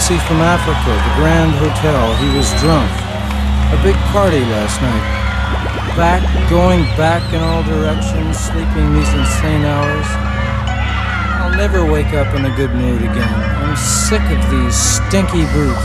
Taxi from Africa, the Grand Hotel. He was drunk. A big party last night. Back, going back in all directions, sleeping these insane hours. I'll never wake up in a good mood again. I'm sick of these stinky boots.